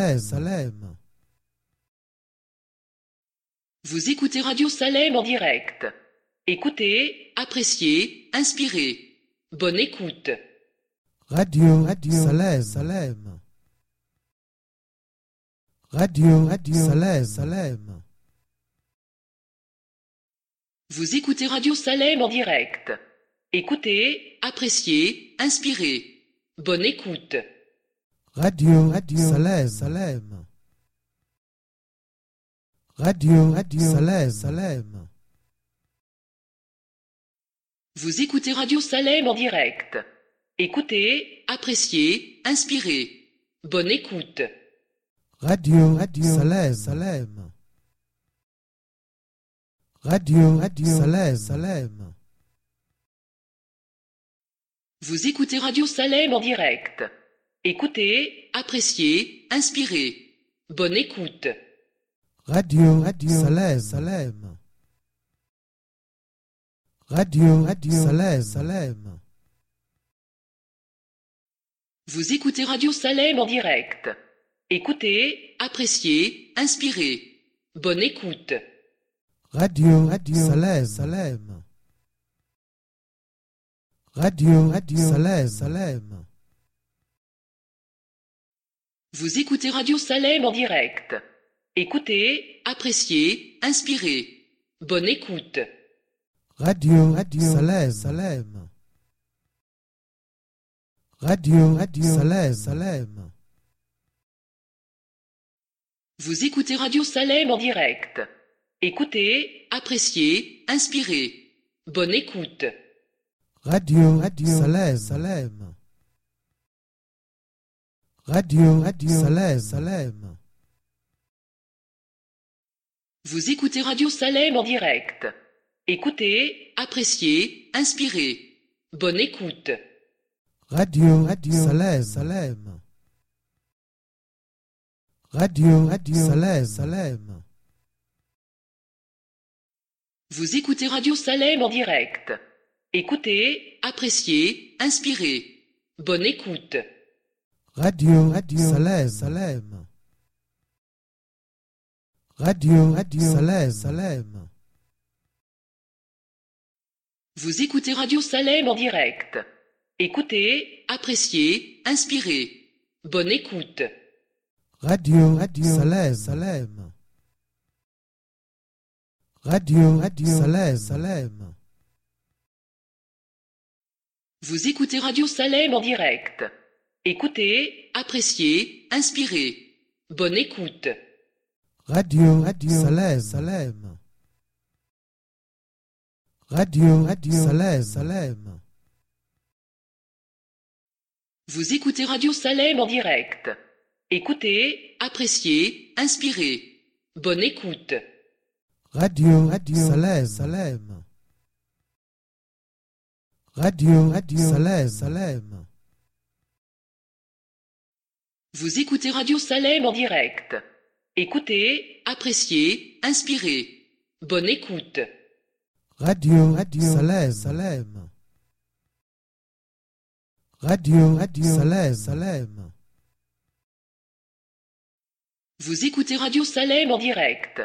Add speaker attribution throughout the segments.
Speaker 1: Salem.
Speaker 2: Vous écoutez Radio Salem en direct. Écoutez, appréciez, inspirez. Bonne écoute.
Speaker 1: Radio, Radio Salem, Salem. Radio, Radio Salem, Salem.
Speaker 2: Vous écoutez Radio Salem en direct. Écoutez, appréciez, inspirez. Bonne écoute.
Speaker 1: Radio, Radio Salem, Salem. Radio, Radio Salem, Salem.
Speaker 2: Vous écoutez Radio Salem en direct. Écoutez, appréciez, inspirez. Bonne écoute.
Speaker 1: Radio, Radio Salem, Salem. Radio, Radio Salem, Salem.
Speaker 2: Vous écoutez Radio Salem en direct. Écoutez, appréciez, inspirez. Bonne écoute.
Speaker 1: Radio, Radio Salem, Salem. Radio, Radio Salem, Salem.
Speaker 2: Vous écoutez Radio Salem en direct. Écoutez, appréciez, inspirez. Bonne écoute.
Speaker 1: Radio, Radio Salem, Salem. Radio, Radio Salem, Salem.
Speaker 2: Vous écoutez Radio Salem en direct. Écoutez, appréciez, inspirez. Bonne écoute.
Speaker 1: Radio, Radio Salem, Salem. Radio, Radio Salem, Salem.
Speaker 2: Vous écoutez Radio Salem en direct. Écoutez, appréciez, inspirez. Bonne écoute.
Speaker 1: Radio, Radio Salem, Salem. Radio, Radio Salem, Salem.
Speaker 2: Vous écoutez Radio Salem en direct. Écoutez, appréciez, inspirez. Bonne écoute.
Speaker 1: Radio, Radio Salem, Salem. Radio, Radio Salem, Salem.
Speaker 2: Vous écoutez Radio Salem en direct. Écoutez, appréciez, inspirez. Bonne écoute.
Speaker 1: Radio, Radio Salem, Salem. Radio, Radio Salem, Salem.
Speaker 2: Vous écoutez Radio Salem en direct. Écoutez, appréciez, inspirez. Bonne écoute.
Speaker 1: Radio, Radio Salem, Salem. Radio, Radio Salem, Salem.
Speaker 2: Vous écoutez Radio Salem en direct. Écoutez, appréciez, inspirez. Bonne écoute.
Speaker 1: Radio, Radio Salem, Salem. Radio, Radio Salem, Salem.
Speaker 2: Vous écoutez Radio Salem en direct. Écoutez, appréciez, inspirez. Bonne écoute.
Speaker 1: Radio, Radio Salem, Salem. Radio, Radio Salem, Salem.
Speaker 2: Vous écoutez Radio Salem en direct. Écoutez, appréciez, inspirez. Bonne écoute.
Speaker 1: Radio, Radio Salem, Salem. Radio, Radio Salem, Salem.
Speaker 2: Vous écoutez Radio Salem en direct.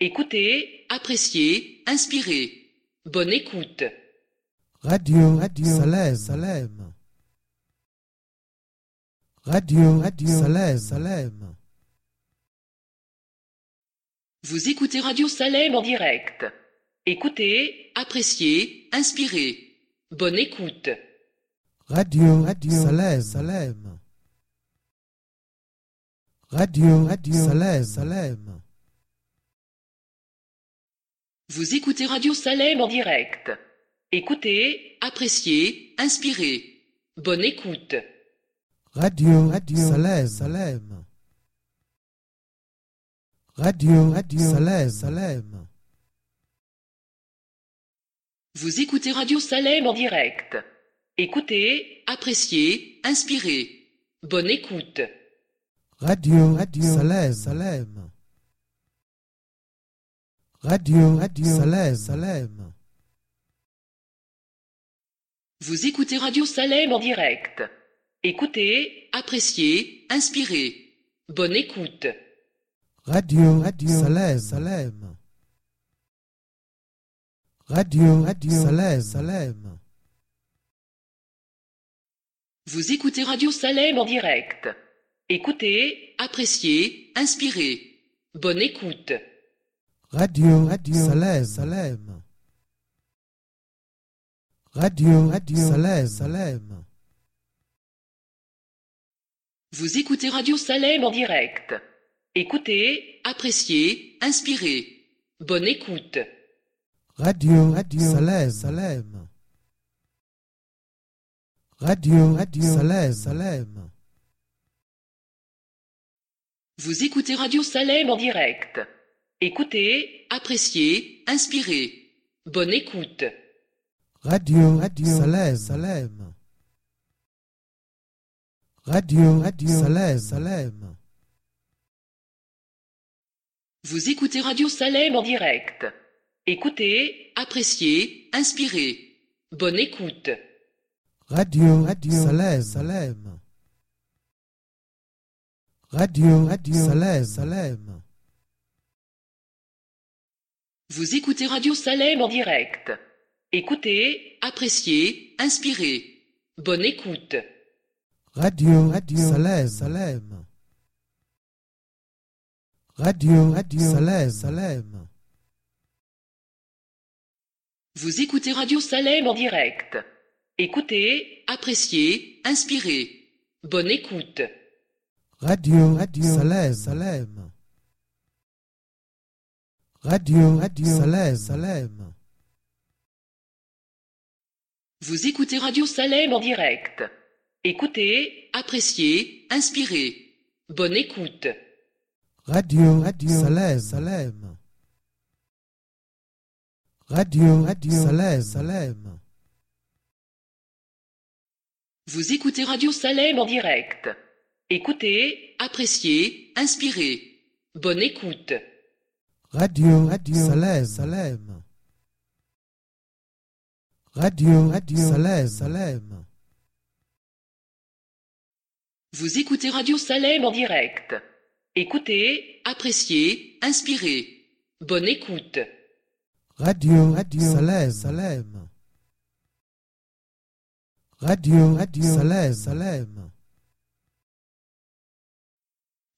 Speaker 2: Écoutez, appréciez, inspirez. Bonne écoute.
Speaker 1: Radio, Radio Salem, Salem. Radio, Radio Salem, Salem.
Speaker 2: Vous écoutez Radio Salem en direct. Écoutez, appréciez, inspirez. Bonne écoute.
Speaker 1: Radio, Radio Salem, Salem. Radio, Radio Salem, Salem.
Speaker 2: Vous écoutez Radio Salem en direct. Écoutez, appréciez, inspirez. Bonne écoute.
Speaker 1: Radio, Radio Salem, Salem. Radio, Radio Salem, Salem.
Speaker 2: Vous écoutez Radio Salem en direct. Écoutez, appréciez, inspirez. Bonne écoute.
Speaker 1: Radio, Radio Salem, Salem. Radio, Radio Salem, Salem.
Speaker 2: Vous écoutez Radio Salem en direct. Écoutez, appréciez, inspirez. Bonne écoute.
Speaker 1: Radio, Radio Salem, Salem. Radio, Radio Salem, Salem.
Speaker 2: Vous écoutez Radio Salem en direct. Écoutez, appréciez, inspirez. Bonne écoute.
Speaker 1: Radio, Radio Salem, Salem. Radio, Radio Salem, Salem.
Speaker 2: Vous écoutez Radio Salem en direct. Écoutez, appréciez, inspirez. Bonne écoute.
Speaker 1: Radio, Radio Salem, Salem. Radio, Radio Salem, Salem.
Speaker 2: Vous écoutez Radio Salem en direct. Écoutez, appréciez, inspirez. Bonne écoute.
Speaker 1: Radio, Radio Salem, Salem. Radio, Radio Salem, Salem.
Speaker 2: Vous écoutez Radio Salem en direct. Écoutez, appréciez, inspirez. Bonne écoute.
Speaker 1: Radio, Radio Salem, Salem. Radio, Radio Salem, Salem.
Speaker 2: Vous écoutez Radio Salem en direct. Écoutez, appréciez, inspirez. Bonne écoute.
Speaker 1: Radio, Radio Salem, Salem. Radio, Radio Salem, Salem.
Speaker 2: Vous écoutez Radio Salem en direct. Écoutez, appréciez, inspirez. Bonne écoute.
Speaker 1: Radio, Radio Salem, Salem. Radio, Radio Salem, Salem.
Speaker 2: Vous écoutez Radio Salem en direct. Écoutez, appréciez, inspirez. Bonne écoute.
Speaker 1: Radio, Radio Salem, Salem. Radio, Radio Salem, Salem.
Speaker 2: Vous écoutez Radio Salem en direct. Écoutez, appréciez, inspirez. Bonne écoute.
Speaker 1: Radio, Radio Salem, Salem. Radio, Radio Salem, Salem.
Speaker 2: Vous écoutez Radio Salem en direct. Écoutez, appréciez, inspirez. Bonne écoute.
Speaker 1: Radio, Radio Salem, Salem. Radio, Radio Salem, Salem.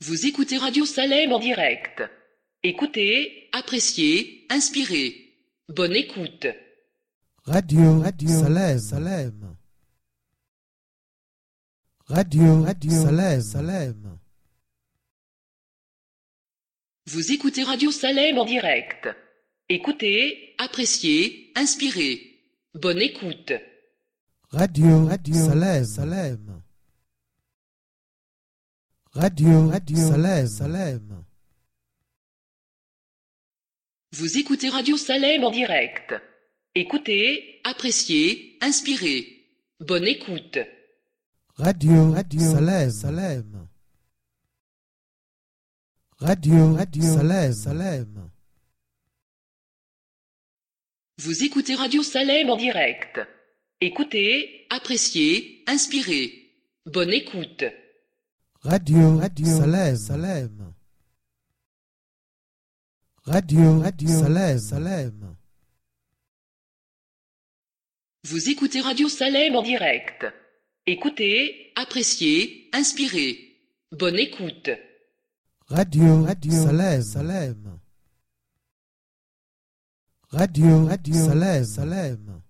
Speaker 2: Vous écoutez Radio Salem en direct. Écoutez, appréciez, inspirez. Bonne écoute.
Speaker 1: Radio, Radio Salem, Salem. Radio, Radio Salem, Salem.
Speaker 2: Vous écoutez Radio Salem en direct. Écoutez, appréciez, inspirez. Bonne écoute.
Speaker 1: Radio, Radio Salem, Salem. Radio, Radio Salem, Salem.
Speaker 2: Vous écoutez Radio Salem en direct. Écoutez, appréciez, inspirez. Bonne écoute.
Speaker 1: Radio, Radio Salem, Salem. Radio, Radio Salem, Salem.
Speaker 2: Vous écoutez Radio Salem en direct. Écoutez, appréciez, inspirez. Bonne écoute.
Speaker 1: Radio, Radio Salem, Salem. Radio, Radio Salem, Salem.
Speaker 2: Vous écoutez Radio Salem en direct. Écoutez, appréciez, inspirez. Bonne écoute.
Speaker 1: Radio, Radio Salem, Salem. Radio, Radio Salem, Salem.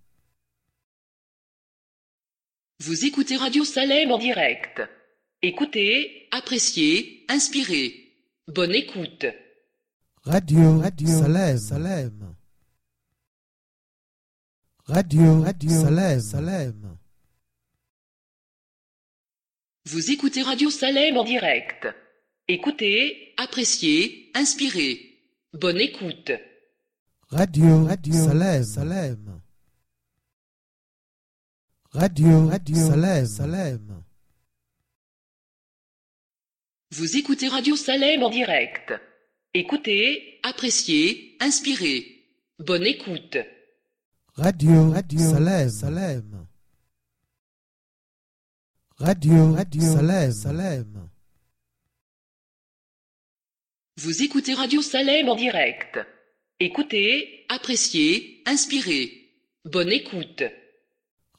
Speaker 2: Vous écoutez Radio Salem en direct. Écoutez, appréciez, inspirez. Bonne écoute.
Speaker 1: Radio, Radio Salem, Salem. Radio, Radio Salem, Salem.
Speaker 2: Vous écoutez Radio Salem en direct. Écoutez, appréciez, inspirez. Bonne écoute.
Speaker 1: Radio, Radio Salem, Salem. Radio, Radio Salem, Salem.
Speaker 2: Vous écoutez Radio Salem en direct. Écoutez, appréciez, inspirez. Bonne écoute.
Speaker 1: Radio, Radio Salem, Salem. Radio, Radio Salem, Salem.
Speaker 2: Vous écoutez Radio Salem en direct. Écoutez, appréciez, inspirez. Bonne écoute.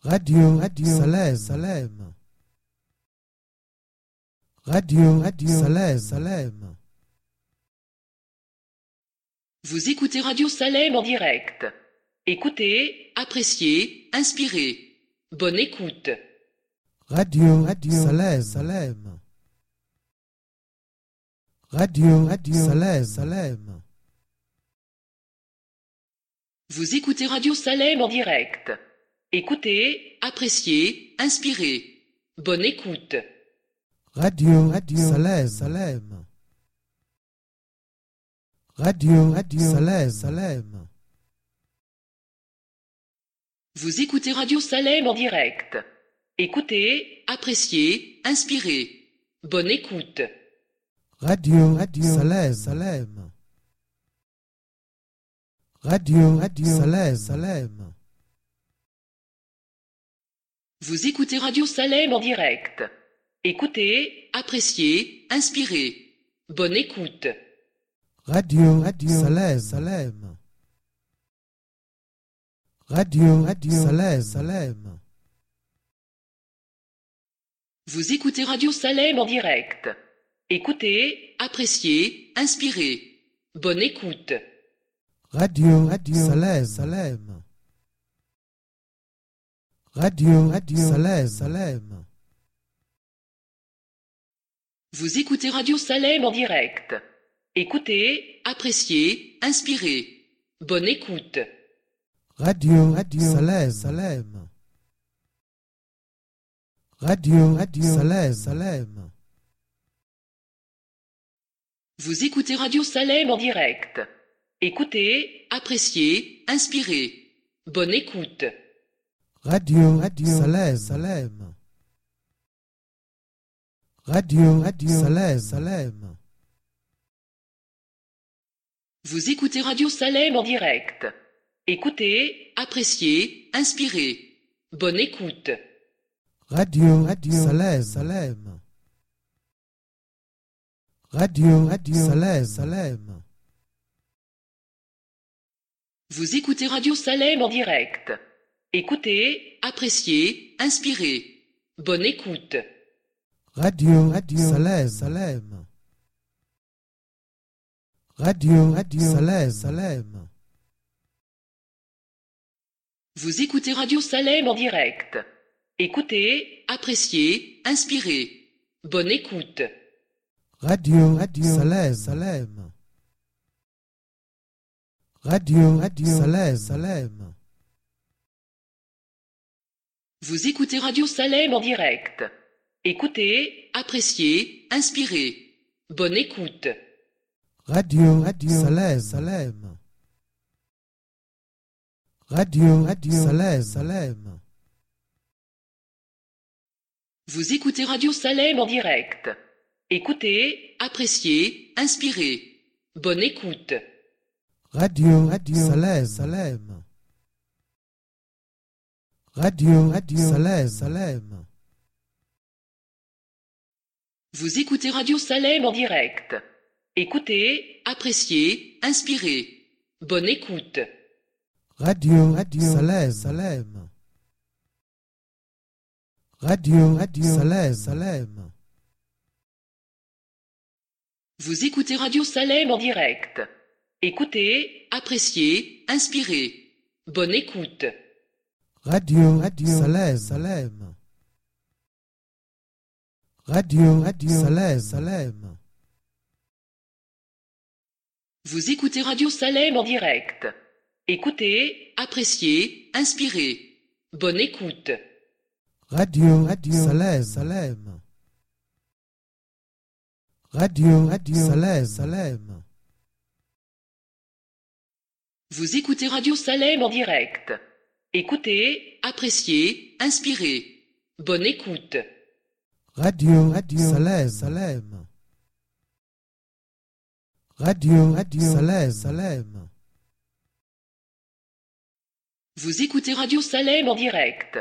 Speaker 1: Radio, Radio, Salem, Salem. Radio, Radio, Salem, Salem.
Speaker 2: Vous écoutez Radio Salem en direct. Écoutez, appréciez, inspirez. Bonne écoute.
Speaker 1: Radio, Radio, Salem, Salem. Radio, Radio, Salem, Salem.
Speaker 2: Vous écoutez Radio Salem en direct. Écoutez, appréciez, inspirez. Bonne écoute.
Speaker 1: Radio, Radio, Salem, Salem. Radio, Radio, Salem, Salem.
Speaker 2: Vous écoutez Radio Salem en direct. Écoutez, appréciez, inspirez. Bonne écoute.
Speaker 1: Radio, Radio, Salem, Salem. Radio, Radio, Salem, Salem.
Speaker 2: Vous écoutez Radio Salem en direct. Écoutez, appréciez, inspirez. Bonne écoute.
Speaker 1: Radio, Radio, Salem, Salem. Radio, Radio, Salem, Salem.
Speaker 2: Vous écoutez Radio Salem en direct. Écoutez, appréciez, inspirez. Bonne écoute.
Speaker 1: Radio, Radio, Salem, Salem. Radio, Radio, Salem, Salem.
Speaker 2: Vous écoutez Radio Salem en direct. Écoutez, appréciez, inspirez. Bonne écoute.
Speaker 1: Radio, Radio, Salem, Salem. Radio, Radio, Salem, Salem.
Speaker 2: Vous écoutez Radio Salem en direct. Écoutez, appréciez, inspirez. Bonne écoute.
Speaker 1: Radio, Radio, Salem, Salem. Radio, Radio, Salem, Salem.
Speaker 2: Vous écoutez Radio Salem en direct. Écoutez, appréciez, inspirez. Bonne écoute.
Speaker 1: Radio, Radio, Salem, Salem. Radio, Radio, Salem, Salem.
Speaker 2: Vous écoutez Radio Salem en direct. Écoutez, appréciez, inspirez. Bonne écoute.
Speaker 1: Radio, Radio, Salem, Salem. Radio, Radio, Salem, Salem.
Speaker 2: Vous écoutez Radio Salem en direct. Écoutez, appréciez, inspirez. Bonne écoute.
Speaker 1: Radio, Radio, Salem, Salem. Radio, Radio, Salem, Salem.
Speaker 2: Vous écoutez Radio Salem en direct. Écoutez, appréciez, inspirez. Bonne écoute.
Speaker 1: Radio, Radio, Salem, Salem. Radio, Radio, Salem, Salem.
Speaker 2: Vous écoutez Radio Salem en direct. Écoutez, appréciez, inspirez. Bonne écoute.
Speaker 1: Radio, Radio, Salem, Salem. Radio, Radio, Salem, Salem.
Speaker 2: Vous écoutez Radio Salem en direct. Écoutez, appréciez, inspirez. Bonne écoute.
Speaker 1: Radio, Radio, Salem, Salem. Radio, Radio, Salem, Salem.
Speaker 2: Vous écoutez Radio Salem en direct. Écoutez, appréciez, inspirez. Bonne écoute.
Speaker 1: Radio, Radio, Salem, Salem. Radio, Radio, Salem, Salem.
Speaker 2: Vous écoutez Radio Salem en direct. Écoutez, appréciez, inspirez. Bonne écoute.
Speaker 1: Radio, Radio, Salem, Salem. Radio, Radio, Salem, Salem.
Speaker 2: Vous écoutez Radio Salem en direct. Écoutez, appréciez, inspirez. Bonne écoute.
Speaker 1: Radio, Radio, Salem, Salem. Radio, Radio, Salem, Salem.
Speaker 2: Vous écoutez Radio Salem en direct.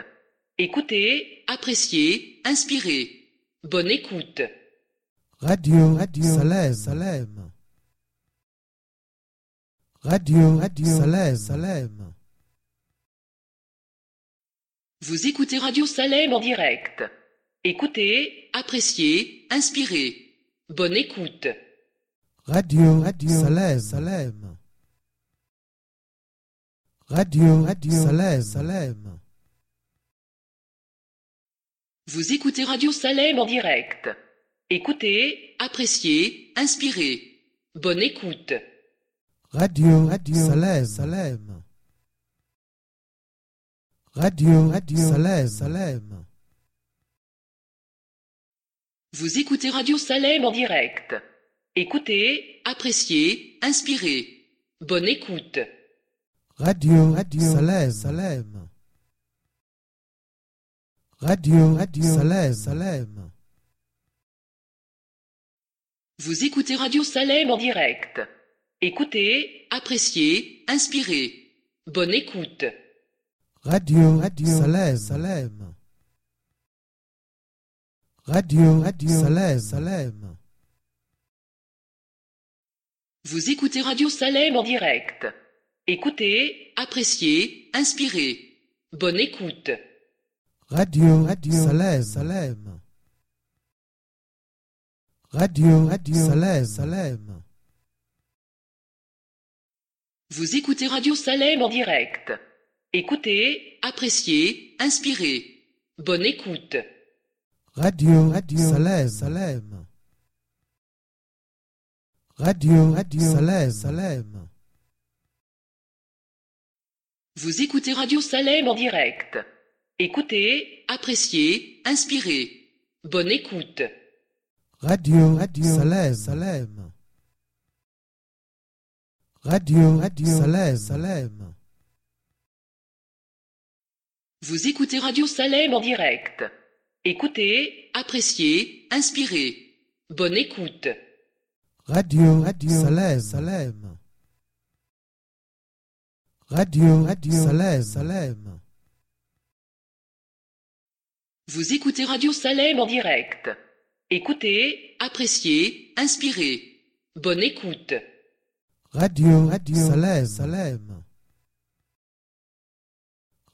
Speaker 2: Écoutez, appréciez, inspirez. Bonne écoute.
Speaker 1: Radio, Radio, Salem, Salem. Radio, Radio Salem, Salem.
Speaker 2: Vous écoutez Radio Salem en direct. Écoutez, appréciez, inspirez. Bonne écoute.
Speaker 1: Radio, Radio Salem, Salem. Radio, Radio Salem, Salem.
Speaker 2: Vous écoutez Radio Salem en direct. Écoutez, appréciez, inspirez. Bonne écoute.
Speaker 1: Radio, Radio Salem, Salem. Radio, Radio Salem, Salem.
Speaker 2: Vous écoutez Radio Salem en direct. Écoutez, appréciez, inspirez. Bonne écoute.
Speaker 1: Radio, Radio Salem, Salem. Radio, Radio Salem, Salem.
Speaker 2: Vous écoutez Radio Salem en direct. Écoutez, appréciez, inspirez. Bonne écoute.
Speaker 1: Radio, Radio Salem, Salem. Radio, Radio Salem, Salem.
Speaker 2: Vous écoutez Radio Salem en direct. Écoutez, appréciez, inspirez. Bonne écoute.
Speaker 1: Radio, Radio Salem, Salem. Radio, Radio Salem, Salem.
Speaker 2: Vous écoutez Radio Salem en direct. Écoutez, appréciez, inspirez. Bonne écoute.
Speaker 1: Radio, Radio Salem, Salem. Radio, Radio Salem, Salem.
Speaker 2: Vous écoutez Radio Salem en direct. Écoutez, appréciez, inspirez. Bonne écoute.
Speaker 1: Radio, Radio Salem, Salem. Radio, Radio Salem, Salem.
Speaker 2: Vous écoutez Radio Salem en direct. Écoutez, appréciez, inspirez. Bonne écoute.
Speaker 1: Radio, Radio Salem, Salem. Radio, Radio Salem, Salem.
Speaker 2: Vous écoutez Radio Salem en direct. Écoutez, appréciez, inspirez. Bonne écoute.
Speaker 1: Radio, Radio Salem, Salem.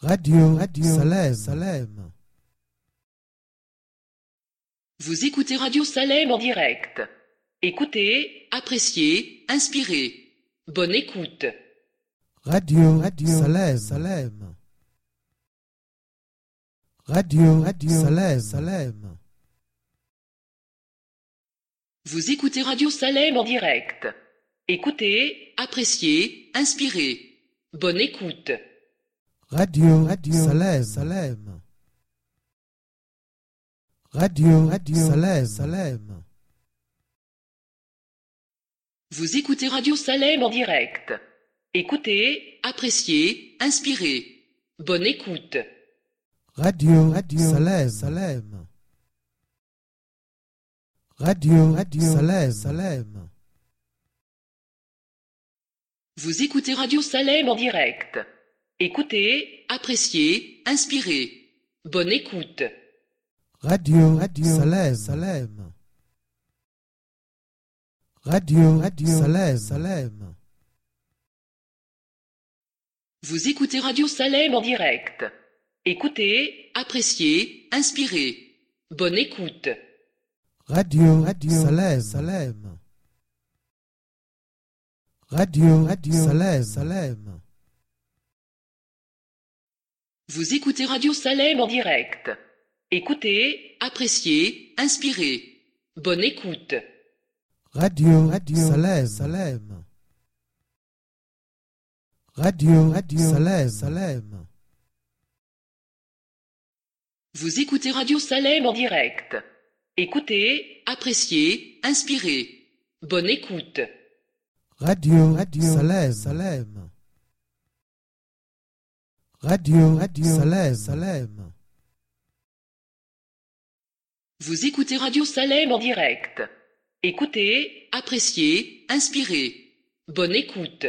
Speaker 1: Radio, Radio Salem, Salem.
Speaker 2: Vous écoutez Radio Salem en direct. Écoutez, appréciez, inspirez. Bonne écoute.
Speaker 1: Radio, Radio Salem, Salem. Radio, Radio Salem, Salem.
Speaker 2: Vous écoutez Radio Salem en direct. Écoutez, appréciez, inspirez. Bonne écoute.
Speaker 1: Radio, Radio Salem, Salem. Radio, Radio Salem, Salem.
Speaker 2: Vous écoutez Radio Salem en direct. Écoutez, appréciez, inspirez. Bonne écoute.
Speaker 1: Radio, Radio Salem, Salem. Radio, Radio Salem, Salem.
Speaker 2: Vous écoutez Radio Salem en direct. Écoutez, appréciez, inspirez. Bonne écoute.
Speaker 1: Radio, Radio Salem, Salem. Radio, Radio Salem, Salem.
Speaker 2: Vous écoutez Radio Salem en direct. Écoutez, appréciez, inspirez. Bonne écoute.
Speaker 1: Radio, Radio Salem, Salem. Radio, Radio Salem, Salem.
Speaker 2: Vous écoutez Radio Salem en direct. Écoutez, appréciez, inspirez. Bonne écoute.
Speaker 1: Radio, Radio Salem, Salem. Radio, Radio Salem, Salem.
Speaker 2: Vous écoutez Radio Salem en direct. Écoutez, appréciez, inspirez. Bonne écoute.
Speaker 1: Radio, Radio Salem, Salem. Radio, Radio Salem, Salem.
Speaker 2: Vous écoutez Radio Salem en direct. Écoutez, appréciez, inspirez. Bonne écoute.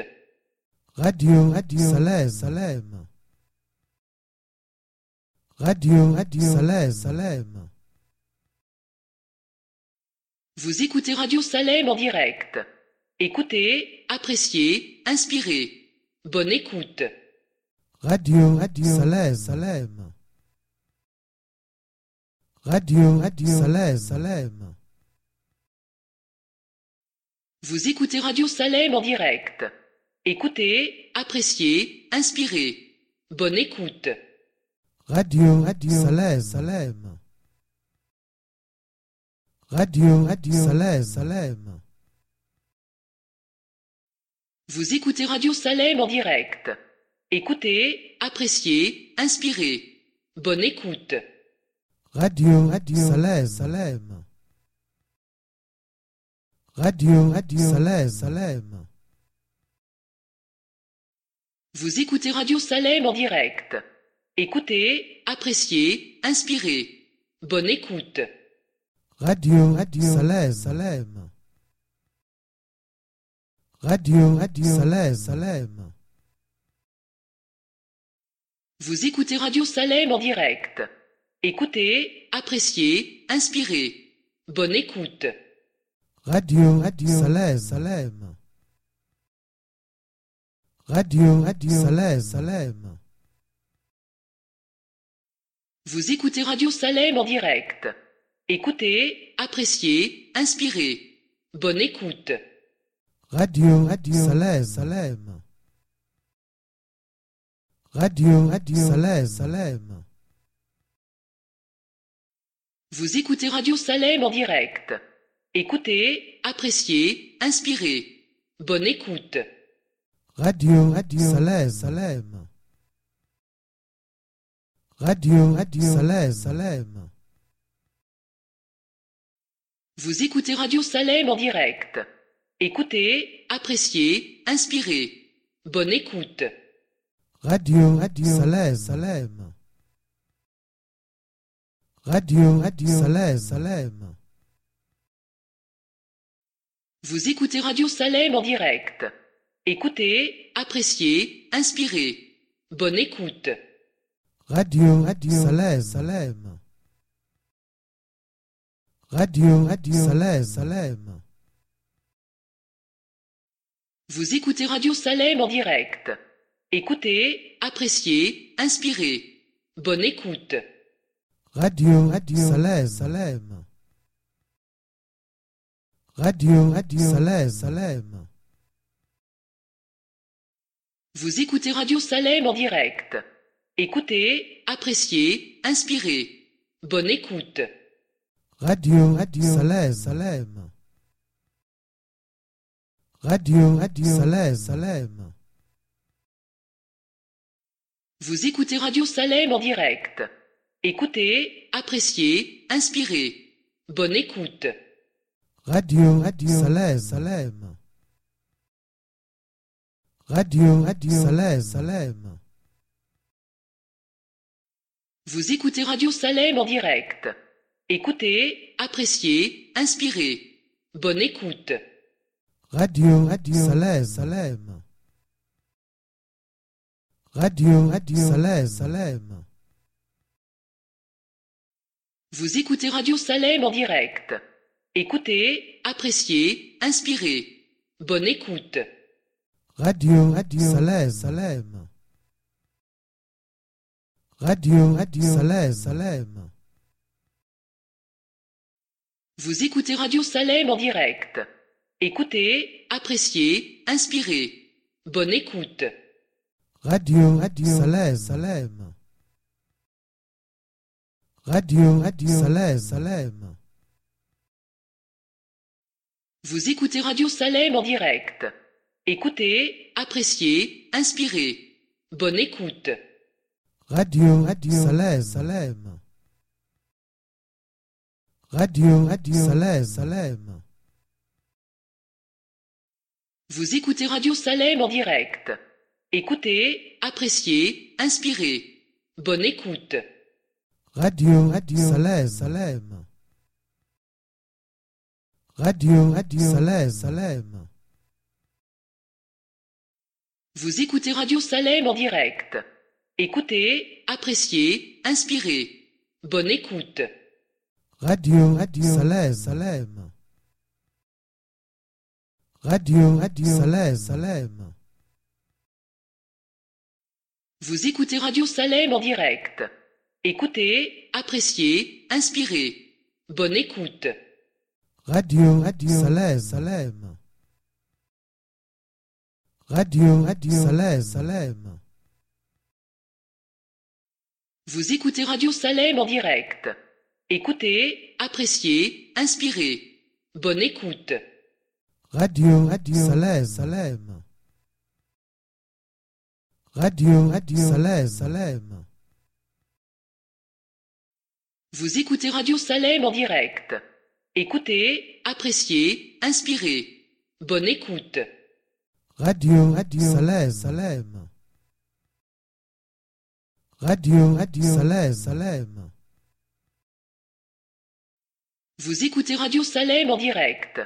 Speaker 1: Radio, Radio Salem, Salem. Radio, Radio Salem, Salem.
Speaker 2: Vous écoutez Radio Salem en direct. Écoutez, appréciez, inspirez. Bonne écoute.
Speaker 1: Radio, Radio, Salem, Salem. Radio, Radio, Salem, Salem.
Speaker 2: Vous écoutez Radio Salem en direct. Écoutez, appréciez, inspirez. Bonne écoute.
Speaker 1: Radio, Radio, Salem, Salem. Radio, Radio, Salem, Salem.
Speaker 2: Vous écoutez Radio Salem en direct. Écoutez, appréciez, inspirez. Bonne écoute.
Speaker 1: Radio, Radio, Salem, Salem. Radio, Radio, Salem, Salem.
Speaker 2: Vous écoutez Radio Salem en direct. Écoutez, appréciez, inspirez. Bonne écoute.
Speaker 1: Radio, Radio, Salem, Salem. Radio, Radio, Salem, Salem.
Speaker 2: Vous écoutez Radio Salem en direct. Écoutez, appréciez, inspirez. Bonne écoute.
Speaker 1: Radio, Radio, Salem, Salem. Radio, Radio, Salem, Salem.
Speaker 2: Vous écoutez Radio Salem en direct. Écoutez, appréciez, inspirez. Bonne écoute.
Speaker 1: Radio, Radio, Salem, Salem. Radio, Radio, Salem, Salem.
Speaker 2: Vous écoutez Radio Salem en direct. Écoutez, appréciez, inspirez. Bonne écoute.
Speaker 1: Radio, Radio, Salem, Salem. Radio, Radio, Salem, Salem.
Speaker 2: Vous écoutez Radio Salem en direct. Écoutez, appréciez, inspirez. Bonne écoute.
Speaker 1: Radio, Radio, Salem, Salem. Radio, Radio, Salem, Salem.
Speaker 2: Vous écoutez Radio Salem en direct. Écoutez, appréciez, inspirez. Bonne écoute.
Speaker 1: Radio, Radio, Salem, Salem. Radio, Radio, Salem, Salem.
Speaker 2: Vous écoutez Radio Salem en direct. Écoutez, appréciez, inspirez. Bonne écoute.
Speaker 1: Radio, Radio, Salem, Salem. Radio, Radio, Salem, Salem.
Speaker 2: Vous écoutez Radio Salem en direct. Écoutez, appréciez, inspirez. Bonne écoute.
Speaker 1: Radio, Radio, Salem, Salem. Radio, Radio, Salem, Salem.
Speaker 2: Vous écoutez Radio Salem en direct. Écoutez, appréciez, inspirez. Bonne écoute.
Speaker 1: Radio, Radio, Salem, Salem. Radio, Radio, Salem, Salem.
Speaker 2: Vous écoutez Radio Salem en direct. Écoutez, appréciez, inspirez. Bonne écoute.
Speaker 1: Radio, Radio, Salem, Salem. Radio, Radio, Salem, Salem.
Speaker 2: Vous écoutez Radio Salem en direct. Écoutez, appréciez, inspirez. Bonne écoute.
Speaker 1: Radio, Radio, Salem, Salem. Radio, Radio, Salem, Salem.
Speaker 2: Vous écoutez Radio Salem en direct. Écoutez, appréciez, inspirez. Bonne écoute.
Speaker 1: Radio, Radio, Salem, Salem. Radio, Radio, Salem, Salem.
Speaker 2: Vous écoutez Radio Salem en direct. Écoutez, appréciez, inspirez. Bonne écoute.
Speaker 1: Radio, Radio, Salem, Salem. Radio, Radio, Salem, Salem.
Speaker 2: Vous écoutez Radio Salem en direct. Écoutez, appréciez, inspirez. Bonne écoute.
Speaker 1: Radio, Radio, Salem, Salem. Radio, Radio, Salem, Salem.
Speaker 2: Vous écoutez Radio Salem en direct. Écoutez, appréciez, inspirez. Bonne écoute.
Speaker 1: Radio, Radio, Salem, Salem. Radio, Radio Salem, Salem.
Speaker 2: Vous écoutez Radio Salem en direct. Écoutez, appréciez, inspirez. Bonne écoute.
Speaker 1: Radio, Radio Salem, Salem. Radio, Radio Salem, Salem.
Speaker 2: Vous écoutez Radio Salem en direct. Écoutez, appréciez, inspirez. Bonne écoute.
Speaker 1: Radio, Radio Salem, Salem. Radio, Radio Salem, Salem.
Speaker 2: Vous écoutez Radio Salem en direct. Écoutez, appréciez, inspirez. Bonne écoute.
Speaker 1: Radio, Radio Salem, Salem. Radio, Radio Salem, Salem.
Speaker 2: Vous écoutez Radio Salem en direct.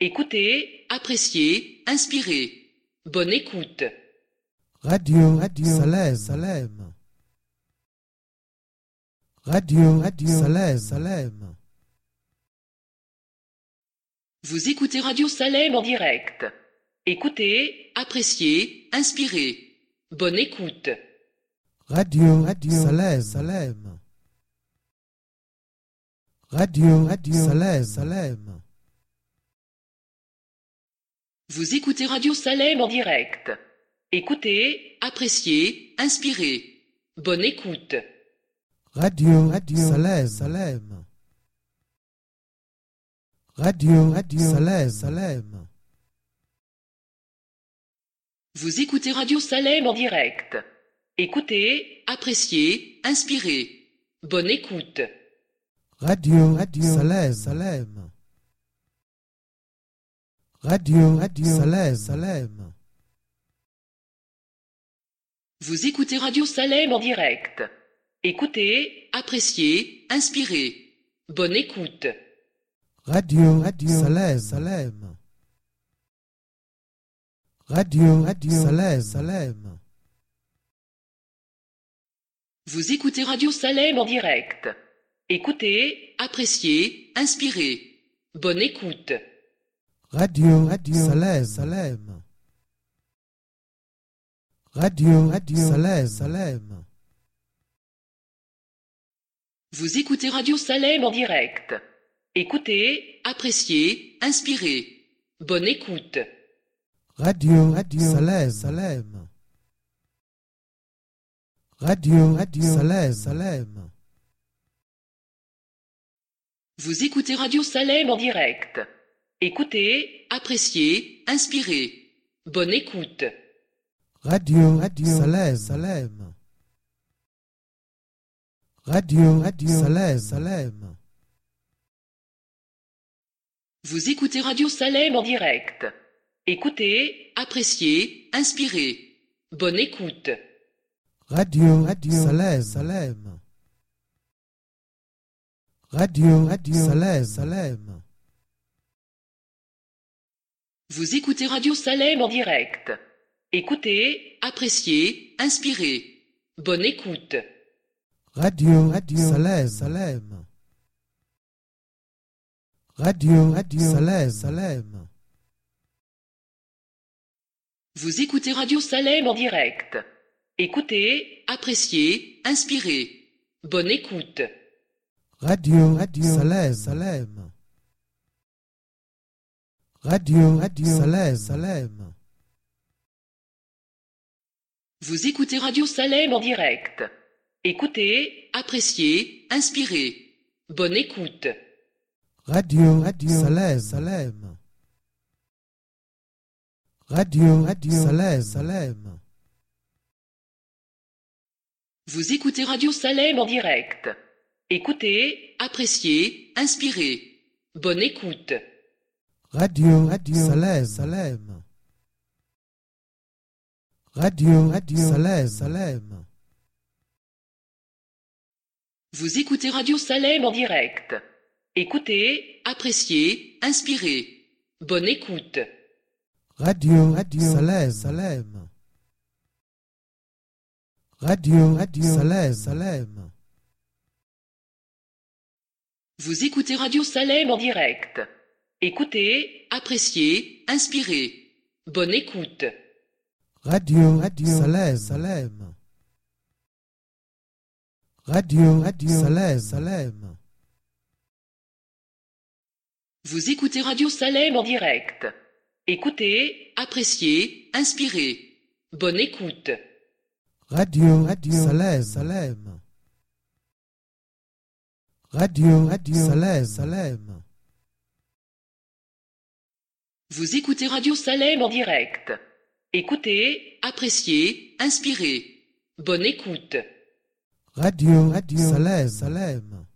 Speaker 2: Écoutez, appréciez, inspirez. Bonne écoute.
Speaker 1: Radio, Radio Salem, Salem. Radio, Radio Salem, Salem.
Speaker 2: Vous écoutez Radio Salem en direct. Écoutez, appréciez, inspirez. Bonne écoute.
Speaker 1: Radio, Radio Salem, Salem. Radio, Radio Salem, Salem.
Speaker 2: Vous écoutez Radio Salem en direct. Écoutez, appréciez, inspirez. Bonne écoute.
Speaker 1: Radio, Radio Salem, Salem. Radio, Radio Salem, Salem.
Speaker 2: Vous écoutez Radio Salem en direct. Écoutez, appréciez, inspirez. Bonne écoute.
Speaker 1: Radio, Radio Salem, Salem. Radio, Radio Salem, Salem.
Speaker 2: Vous écoutez Radio Salem en direct. Écoutez, appréciez, inspirez. Bonne écoute.
Speaker 1: Radio, Radio Salem, Salem. Radio, Radio Salem, Salem.
Speaker 2: Vous écoutez Radio Salem en direct. Écoutez, appréciez, inspirez. Bonne écoute.
Speaker 1: Radio, Radio Salem, Salem. Radio, Radio Salem, Salem.
Speaker 2: Vous écoutez Radio Salem en direct. Écoutez, appréciez, inspirez. Bonne écoute.
Speaker 1: Radio, Radio Salem, Salem. Radio, Radio Salem, Salem.
Speaker 2: Vous écoutez Radio Salem en direct. Écoutez, appréciez, inspirez. Bonne écoute.
Speaker 1: Radio, Radio Salem, Salem. Radio, Radio Salem, Salem.
Speaker 2: Vous écoutez Radio Salem en direct. Écoutez, appréciez, inspirez. Bonne écoute.
Speaker 1: Radio, Radio Salem, Salem. Radio, Radio Salem, Salem.
Speaker 2: Vous écoutez Radio Salem en direct. Écoutez, appréciez, inspirez. Bonne écoute.
Speaker 1: Radio, Radio Salem, Salem. Radio, Radio Salem, Salem.
Speaker 2: Vous écoutez Radio Salem en direct. Écoutez, appréciez, inspirez. Bonne écoute.
Speaker 1: Radio, Radio Salem, Salem. Radio, Radio Salem, Salem.
Speaker 2: Vous écoutez Radio Salem en direct. Écoutez, appréciez, inspirez. Bonne écoute.
Speaker 1: Radio, Radio Salem, Salem. Radio, Radio Salem, Salem.
Speaker 2: Vous écoutez Radio Salem en direct. Écoutez, appréciez, inspirez. Bonne écoute.
Speaker 1: Radio, Radio Salem, Salem. Radio, Radio Salem, Salem.
Speaker 2: Vous écoutez Radio Salem en direct. Écoutez, appréciez, inspirez. Bonne écoute.
Speaker 1: Radio, Radio Salem, Salem. Radio, Radio Salem, Salem.
Speaker 2: Vous écoutez Radio Salem en direct. Écoutez, appréciez, inspirez. Bonne écoute.
Speaker 1: Radio Salem Salem. Radio Salem Salem.
Speaker 2: Vous écoutez Radio Salem en direct. Écoutez, appréciez, inspirez. Bonne écoute.
Speaker 1: Radio Salem Salem. Radio Salem Salem.
Speaker 2: Vous écoutez Radio Salem en direct. Écoutez, appréciez, inspirez. Bonne écoute.
Speaker 1: Radio Salem Salem.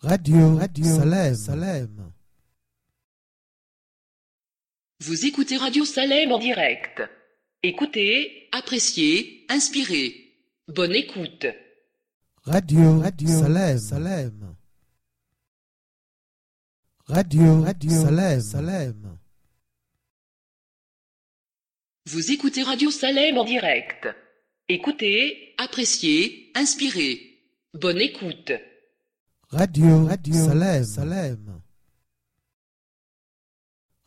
Speaker 1: Radio Salem Salem.
Speaker 2: Vous écoutez Radio Salem en direct. Écoutez, appréciez, inspirez. Bonne écoute.
Speaker 1: Radio Salem Salem. Radio Salem Salem.
Speaker 2: Vous écoutez Radio Salem en direct. Écoutez, appréciez, inspirez. Bonne écoute.
Speaker 1: Radio Salem Salem.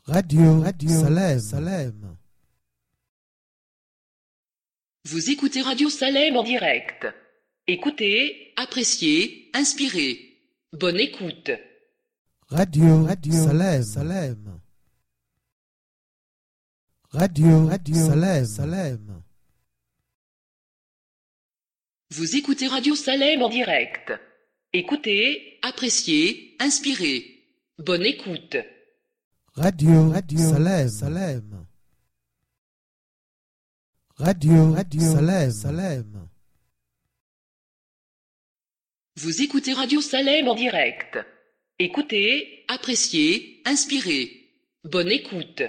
Speaker 1: Radio Salem Salem.
Speaker 2: Vous écoutez Radio Salem en direct. Écoutez, appréciez, inspirez. Bonne écoute.
Speaker 1: Radio Salem Salem. Radio Salem Salem.
Speaker 2: Vous écoutez Radio Salem en direct. Écoutez, appréciez, inspirez. Bonne écoute.
Speaker 1: Radio Salem Salem. Radio Salem Salem.
Speaker 2: Vous écoutez Radio Salem en direct. Écoutez, appréciez, inspirez. Bonne écoute.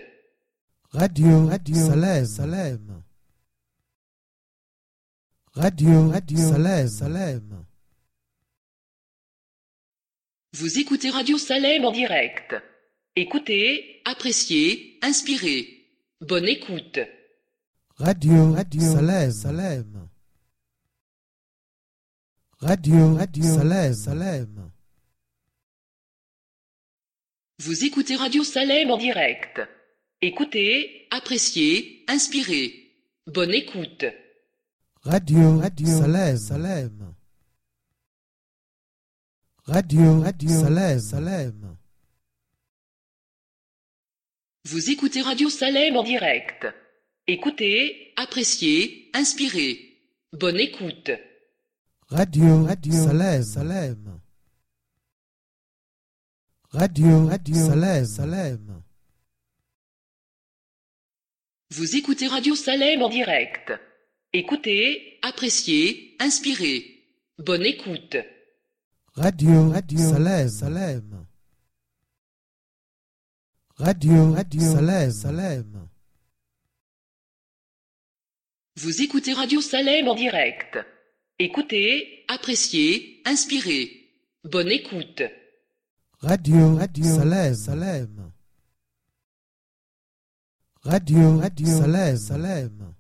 Speaker 1: Radio Salem Salem. Radio Salem Salem.
Speaker 2: Vous écoutez Radio Salem en direct. Écoutez, appréciez, inspirez. Bonne écoute.
Speaker 1: Radio Salem Salem. Radio Salem Salem.
Speaker 2: Vous écoutez Radio Salem en direct. Écoutez, appréciez, inspirez. Bonne écoute.
Speaker 1: Radio Salem Salem. Radio Salem Salem.
Speaker 2: Vous écoutez Radio Salem en direct. Écoutez, appréciez, inspirez. Bonne écoute.
Speaker 1: Radio Salem Salem. Radio Salem Salem.
Speaker 2: Vous écoutez Radio Salem en direct. Écoutez, appréciez, inspirez. Bonne écoute.
Speaker 1: Radio Salem Salem. Radio Salem Salem.
Speaker 2: Vous écoutez Radio Salem en direct. Écoutez, appréciez, inspirez. Bonne écoute.
Speaker 1: Radio Salem Salem. Radio Salem Salem.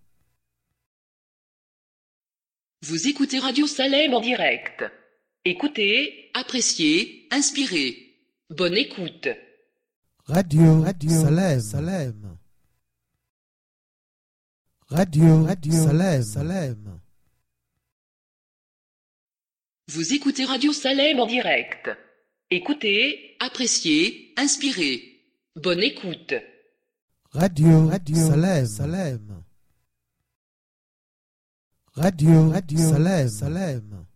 Speaker 2: Vous écoutez Radio Salem en direct. Écoutez, appréciez, inspirez. Bonne écoute.
Speaker 1: Radio Salem Salem. Radio Salem Salem.
Speaker 2: Vous écoutez Radio Salem en direct. Écoutez, appréciez, inspirez. Bonne écoute.
Speaker 1: Radio Salem Salem. Radio Salem Salem.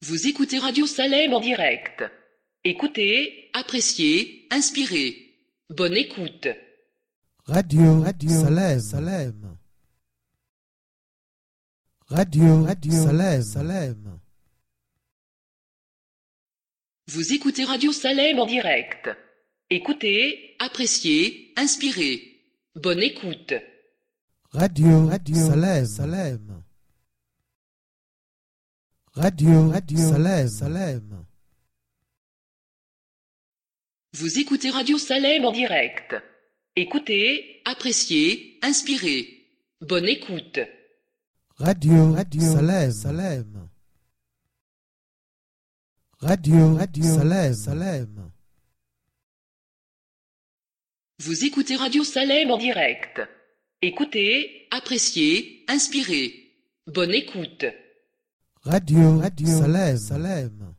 Speaker 2: Vous écoutez Radio Salem en direct. Écoutez, appréciez, inspirez. Bonne écoute.
Speaker 1: Radio Salem Salem. Radio Salem Salem.
Speaker 2: Vous écoutez Radio Salem en direct. Écoutez, appréciez, inspirez. Bonne écoute.
Speaker 1: Radio Salem Salem. Radio Salem Salem.
Speaker 2: Vous écoutez Radio Salem en direct. Écoutez, appréciez, inspirez. Bonne écoute.
Speaker 1: Radio Salem Salem. Radio, Radio Salem, Salem.
Speaker 2: Vous écoutez Radio Salem en direct. Écoutez, appréciez, inspirez. Bonne écoute.
Speaker 1: Radio, Radio Salem, Salem.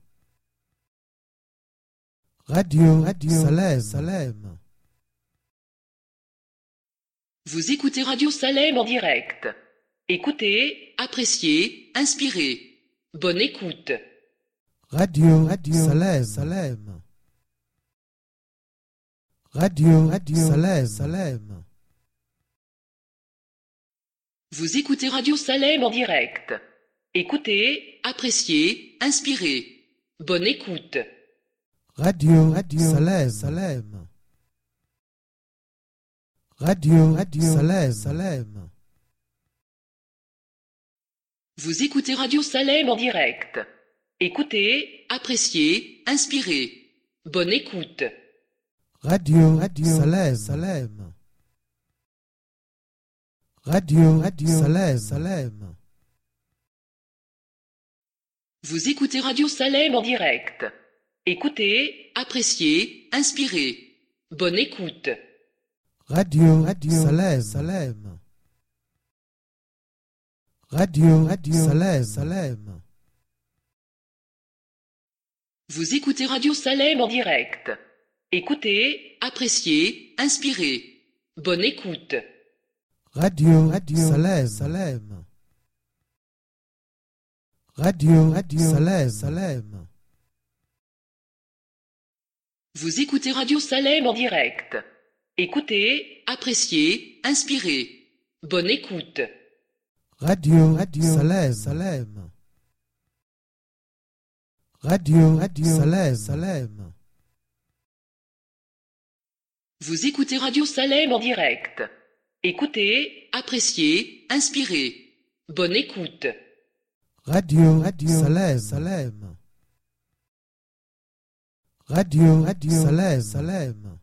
Speaker 1: Radio, Radio Salem, Salem.
Speaker 2: Vous écoutez Radio Salem en direct. Écoutez, appréciez, inspirez. Bonne écoute.
Speaker 1: Radio, Radio Salem, Salem. Radio, Radio Salem, Salem.
Speaker 2: Vous écoutez Radio Salem en direct. Écoutez, appréciez, inspirez. Bonne écoute.
Speaker 1: Radio, Radio Salem, Salem. Radio, Radio Salem, Salem.
Speaker 2: Vous écoutez Radio Salem en direct. Écoutez, appréciez, inspirez. Bonne écoute.
Speaker 1: Radio, Radio Salem, Salem. Radio, Radio Salem, Salem.
Speaker 2: Vous écoutez Radio Salem en direct. Écoutez, appréciez, inspirez. Bonne écoute.
Speaker 1: Radio, Radio Salem, Salem. Radio, Radio Salem, Salem.
Speaker 2: Vous écoutez Radio Salem en direct. Écoutez, appréciez, inspirez. Bonne écoute.
Speaker 1: Radio, Radio Salem, Salem. Radio, Radio Salem, Salem.
Speaker 2: Vous écoutez Radio Salem en direct. Écoutez, appréciez, inspirez. Bonne écoute.
Speaker 1: Radio, Radio Salem, Salem. Radio, Radio Salem, Salem.
Speaker 2: Vous écoutez Radio Salem en direct. Écoutez, appréciez, inspirez. Bonne écoute.
Speaker 1: Radio, Radio Salem, Salem. Radio, Radio Salem, Salem.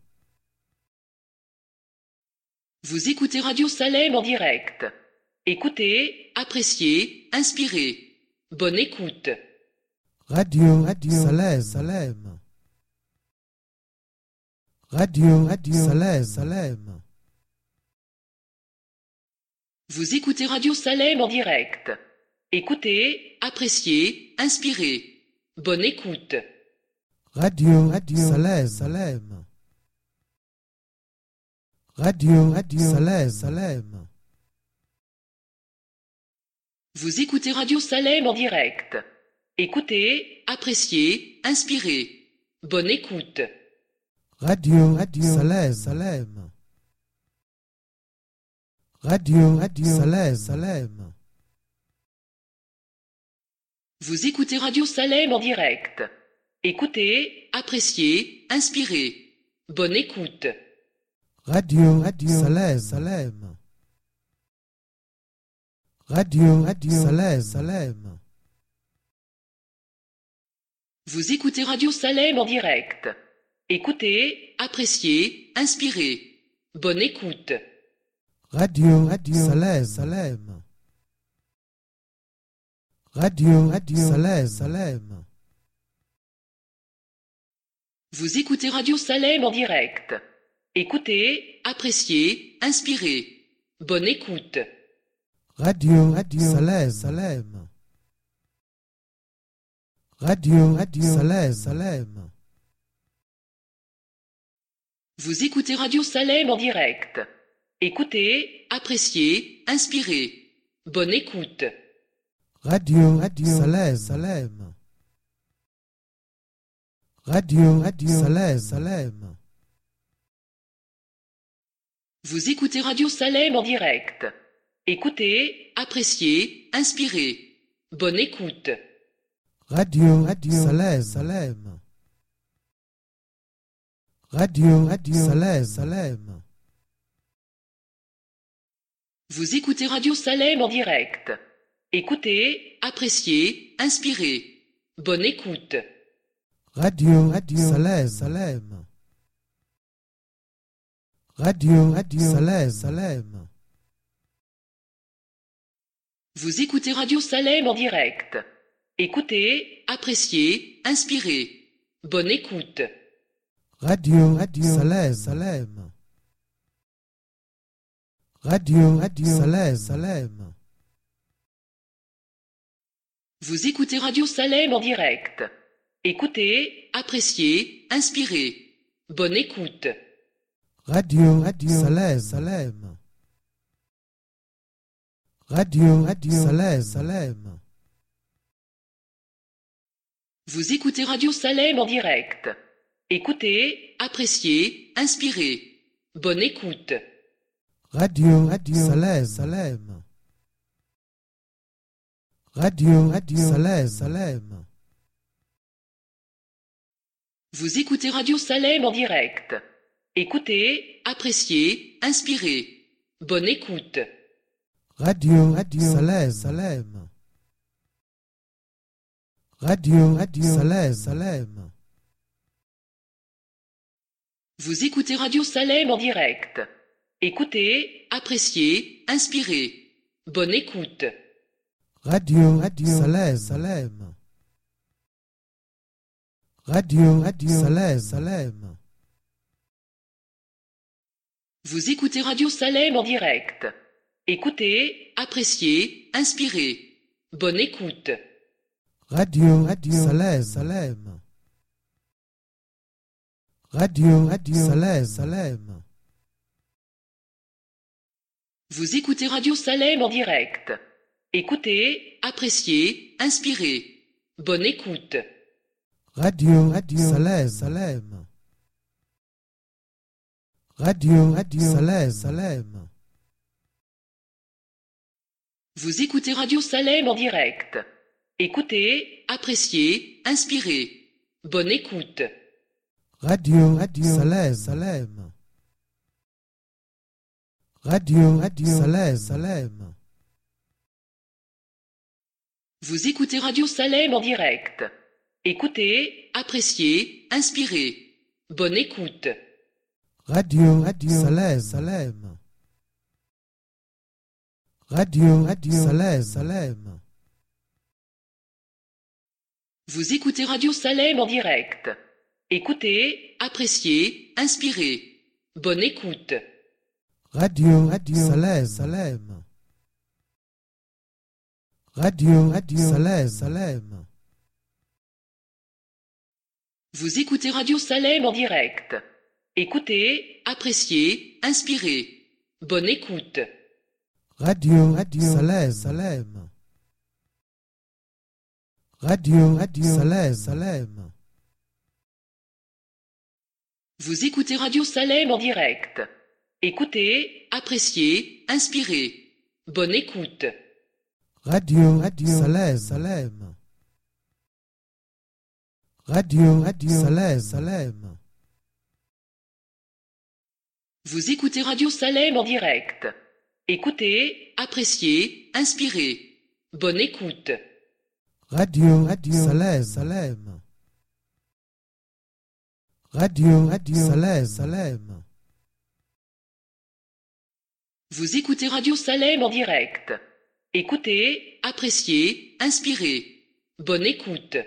Speaker 2: Vous écoutez Radio Salem en direct. Écoutez, appréciez, inspirez. Bonne écoute.
Speaker 1: Radio, Radio Salem, Salem. Radio, Radio Salem, Salem.
Speaker 2: Vous écoutez Radio Salem en direct. Écoutez, appréciez, inspirez. Bonne écoute.
Speaker 1: Radio, Radio Salem, Salem. Radio, Radio Salem, Salem.
Speaker 2: Vous écoutez Radio Salem en direct. Écoutez, appréciez, inspirez. Bonne écoute.
Speaker 1: Radio, Radio Salem, Salem. Radio, Radio Salem, Salem.
Speaker 2: Vous écoutez Radio Salem en direct. Écoutez, appréciez, inspirez. Bonne écoute.
Speaker 1: Radio, Radio Salem, Salem. Radio, Radio Salem, Salem.
Speaker 2: Vous écoutez Radio Salem en direct. Écoutez, appréciez, inspirez. Bonne écoute.
Speaker 1: Radio, Radio Salem, Salem. Radio, Radio Salem, Salem.
Speaker 2: Vous écoutez Radio Salem en direct. Écoutez, appréciez, inspirez. Bonne écoute.
Speaker 1: Radio, Radio Salem, Salem. Radio, Radio Salem, Salem.
Speaker 2: Vous écoutez Radio Salem en direct. Écoutez, appréciez, inspirez. Bonne écoute.
Speaker 1: Radio, Radio Salem, Salem. Radio, Radio Salem, Salem.
Speaker 2: Vous écoutez Radio Salem en direct. Écoutez, appréciez, inspirez. Bonne écoute.
Speaker 1: Radio, Radio Salem, Salem. Radio, Radio Salem, Salem.
Speaker 2: Vous écoutez Radio Salem en direct. Écoutez, appréciez, inspirez. Bonne écoute.
Speaker 1: Radio, Radio Salem, Salem. Radio, Radio Salem, Salem.
Speaker 2: Vous écoutez Radio Salem en direct. Écoutez, appréciez, inspirez. Bonne écoute.
Speaker 1: Radio, Radio Salem, Salem. Radio, Radio Salem, Salem.
Speaker 2: Vous écoutez Radio Salem en direct. Écoutez, appréciez, inspirez. Bonne écoute.
Speaker 1: Radio, Radio Salem, Salem. Radio, Radio Salem, Salem.
Speaker 2: Vous écoutez Radio Salem en direct. Écoutez, appréciez, inspirez. Bonne écoute.
Speaker 1: Radio, Radio Salem, Salem. Radio, Radio Salem, Salem.
Speaker 2: Vous écoutez Radio Salem en direct. Écoutez, appréciez, inspirez. Bonne écoute.
Speaker 1: Radio, Radio Salem, Salem. Radio, Radio Salem, Salem.
Speaker 2: Vous écoutez Radio Salem en direct. Écoutez, appréciez, inspirez. Bonne écoute.
Speaker 1: Radio, Radio Salem, Salem. Radio, Radio Salem, Salem.
Speaker 2: Vous écoutez Radio Salem en direct. Écoutez, appréciez, inspirez. Bonne écoute.
Speaker 1: Radio, Radio Salem, Salem. Radio, Radio Salem, Salem.
Speaker 2: Vous écoutez Radio Salem en direct. Écoutez, appréciez, inspirez. Bonne écoute.
Speaker 1: Radio, Radio Salem, Salem. Radio, Radio Salem, Salem.
Speaker 2: Vous écoutez Radio Salem en direct. Écoutez, appréciez, inspirez. Bonne écoute.
Speaker 1: Radio, Radio Salem, Salem. Radio, Radio Salem, Salem.
Speaker 2: Vous écoutez Radio Salem en direct. Écoutez, appréciez, inspirez. Bonne écoute.
Speaker 1: Radio, Radio Salem, Salem. Radio, Radio Salem, Salem.
Speaker 2: Vous écoutez Radio Salem en direct. Écoutez, appréciez, inspirez. Bonne écoute.
Speaker 1: Radio, Radio Salem, Salem. Radio, Radio Salem, Salem.
Speaker 2: Vous écoutez Radio Salem en direct. Écoutez, appréciez, inspirez. Bonne écoute.
Speaker 1: Radio, Radio Salem, Salem. Radio, Radio Salem, Salem.
Speaker 2: Vous écoutez Radio Salem en direct. Écoutez, appréciez, inspirez. Bonne écoute.
Speaker 1: Radio, Radio Salem, Salem. Radio, Radio Salem, Salem.
Speaker 2: Vous écoutez Radio Salem en direct. Écoutez, appréciez, inspirez. Bonne écoute.
Speaker 1: Radio, Radio Salem, Salem. Radio, Radio Salem, Salem.
Speaker 2: Vous écoutez Radio Salem en direct. Écoutez, appréciez, inspirez. Bonne écoute.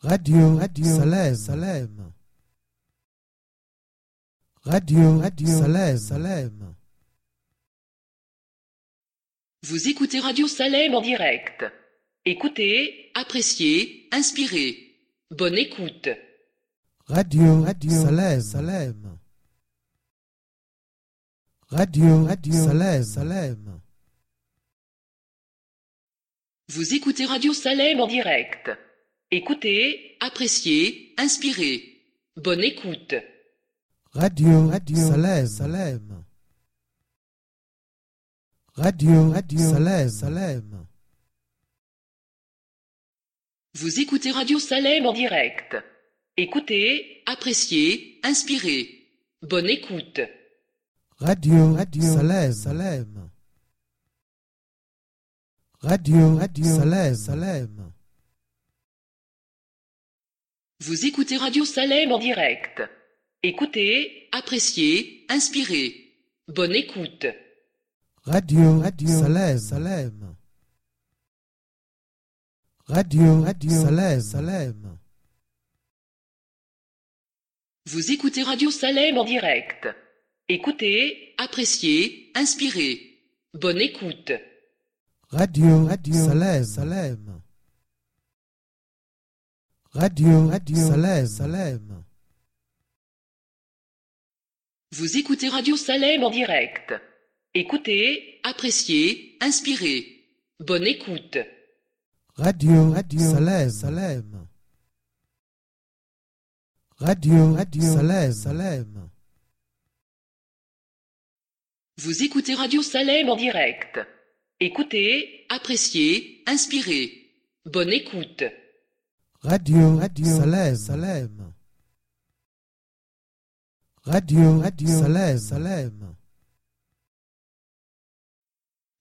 Speaker 1: Radio, Radio Salem, Salem. Radio, Radio Salem, Salem.
Speaker 2: Vous écoutez Radio Salem en direct. Écoutez, appréciez, inspirez. Bonne écoute.
Speaker 1: Radio, Radio Salem, Salem. Radio, Radio Salem, Salem.
Speaker 2: Vous écoutez Radio Salem en direct. Écoutez, appréciez, inspirez. Bonne écoute.
Speaker 1: Radio, Radio Salem, Salem. Radio, Radio Salem, Salem.
Speaker 2: Vous écoutez Radio Salem en direct. Écoutez, appréciez, inspirez. Bonne écoute.
Speaker 1: Radio, Radio Salem, Salem. Radio, Radio Salem, Salem.
Speaker 2: Vous écoutez Radio Salem en direct. Écoutez, appréciez, inspirez. Bonne écoute.
Speaker 1: Radio, Radio Salem, Salem. Radio, Radio Salem, Salem.
Speaker 2: Vous écoutez Radio Salem en direct. Écoutez, appréciez, inspirez. Bonne écoute.
Speaker 1: Radio, Radio Salem, Salem. Radio, Radio Salem, Salem.
Speaker 2: Vous écoutez Radio Salem en direct. Écoutez, appréciez, inspirez. Bonne écoute.
Speaker 1: Radio, Radio Salem, Salem. Radio, Radio Salem, Salem.
Speaker 2: Vous écoutez Radio Salem en direct. Écoutez, appréciez, inspirez. Bonne écoute.
Speaker 1: Radio, Radio Salem, Salem. Radio, Radio Salem, Salem.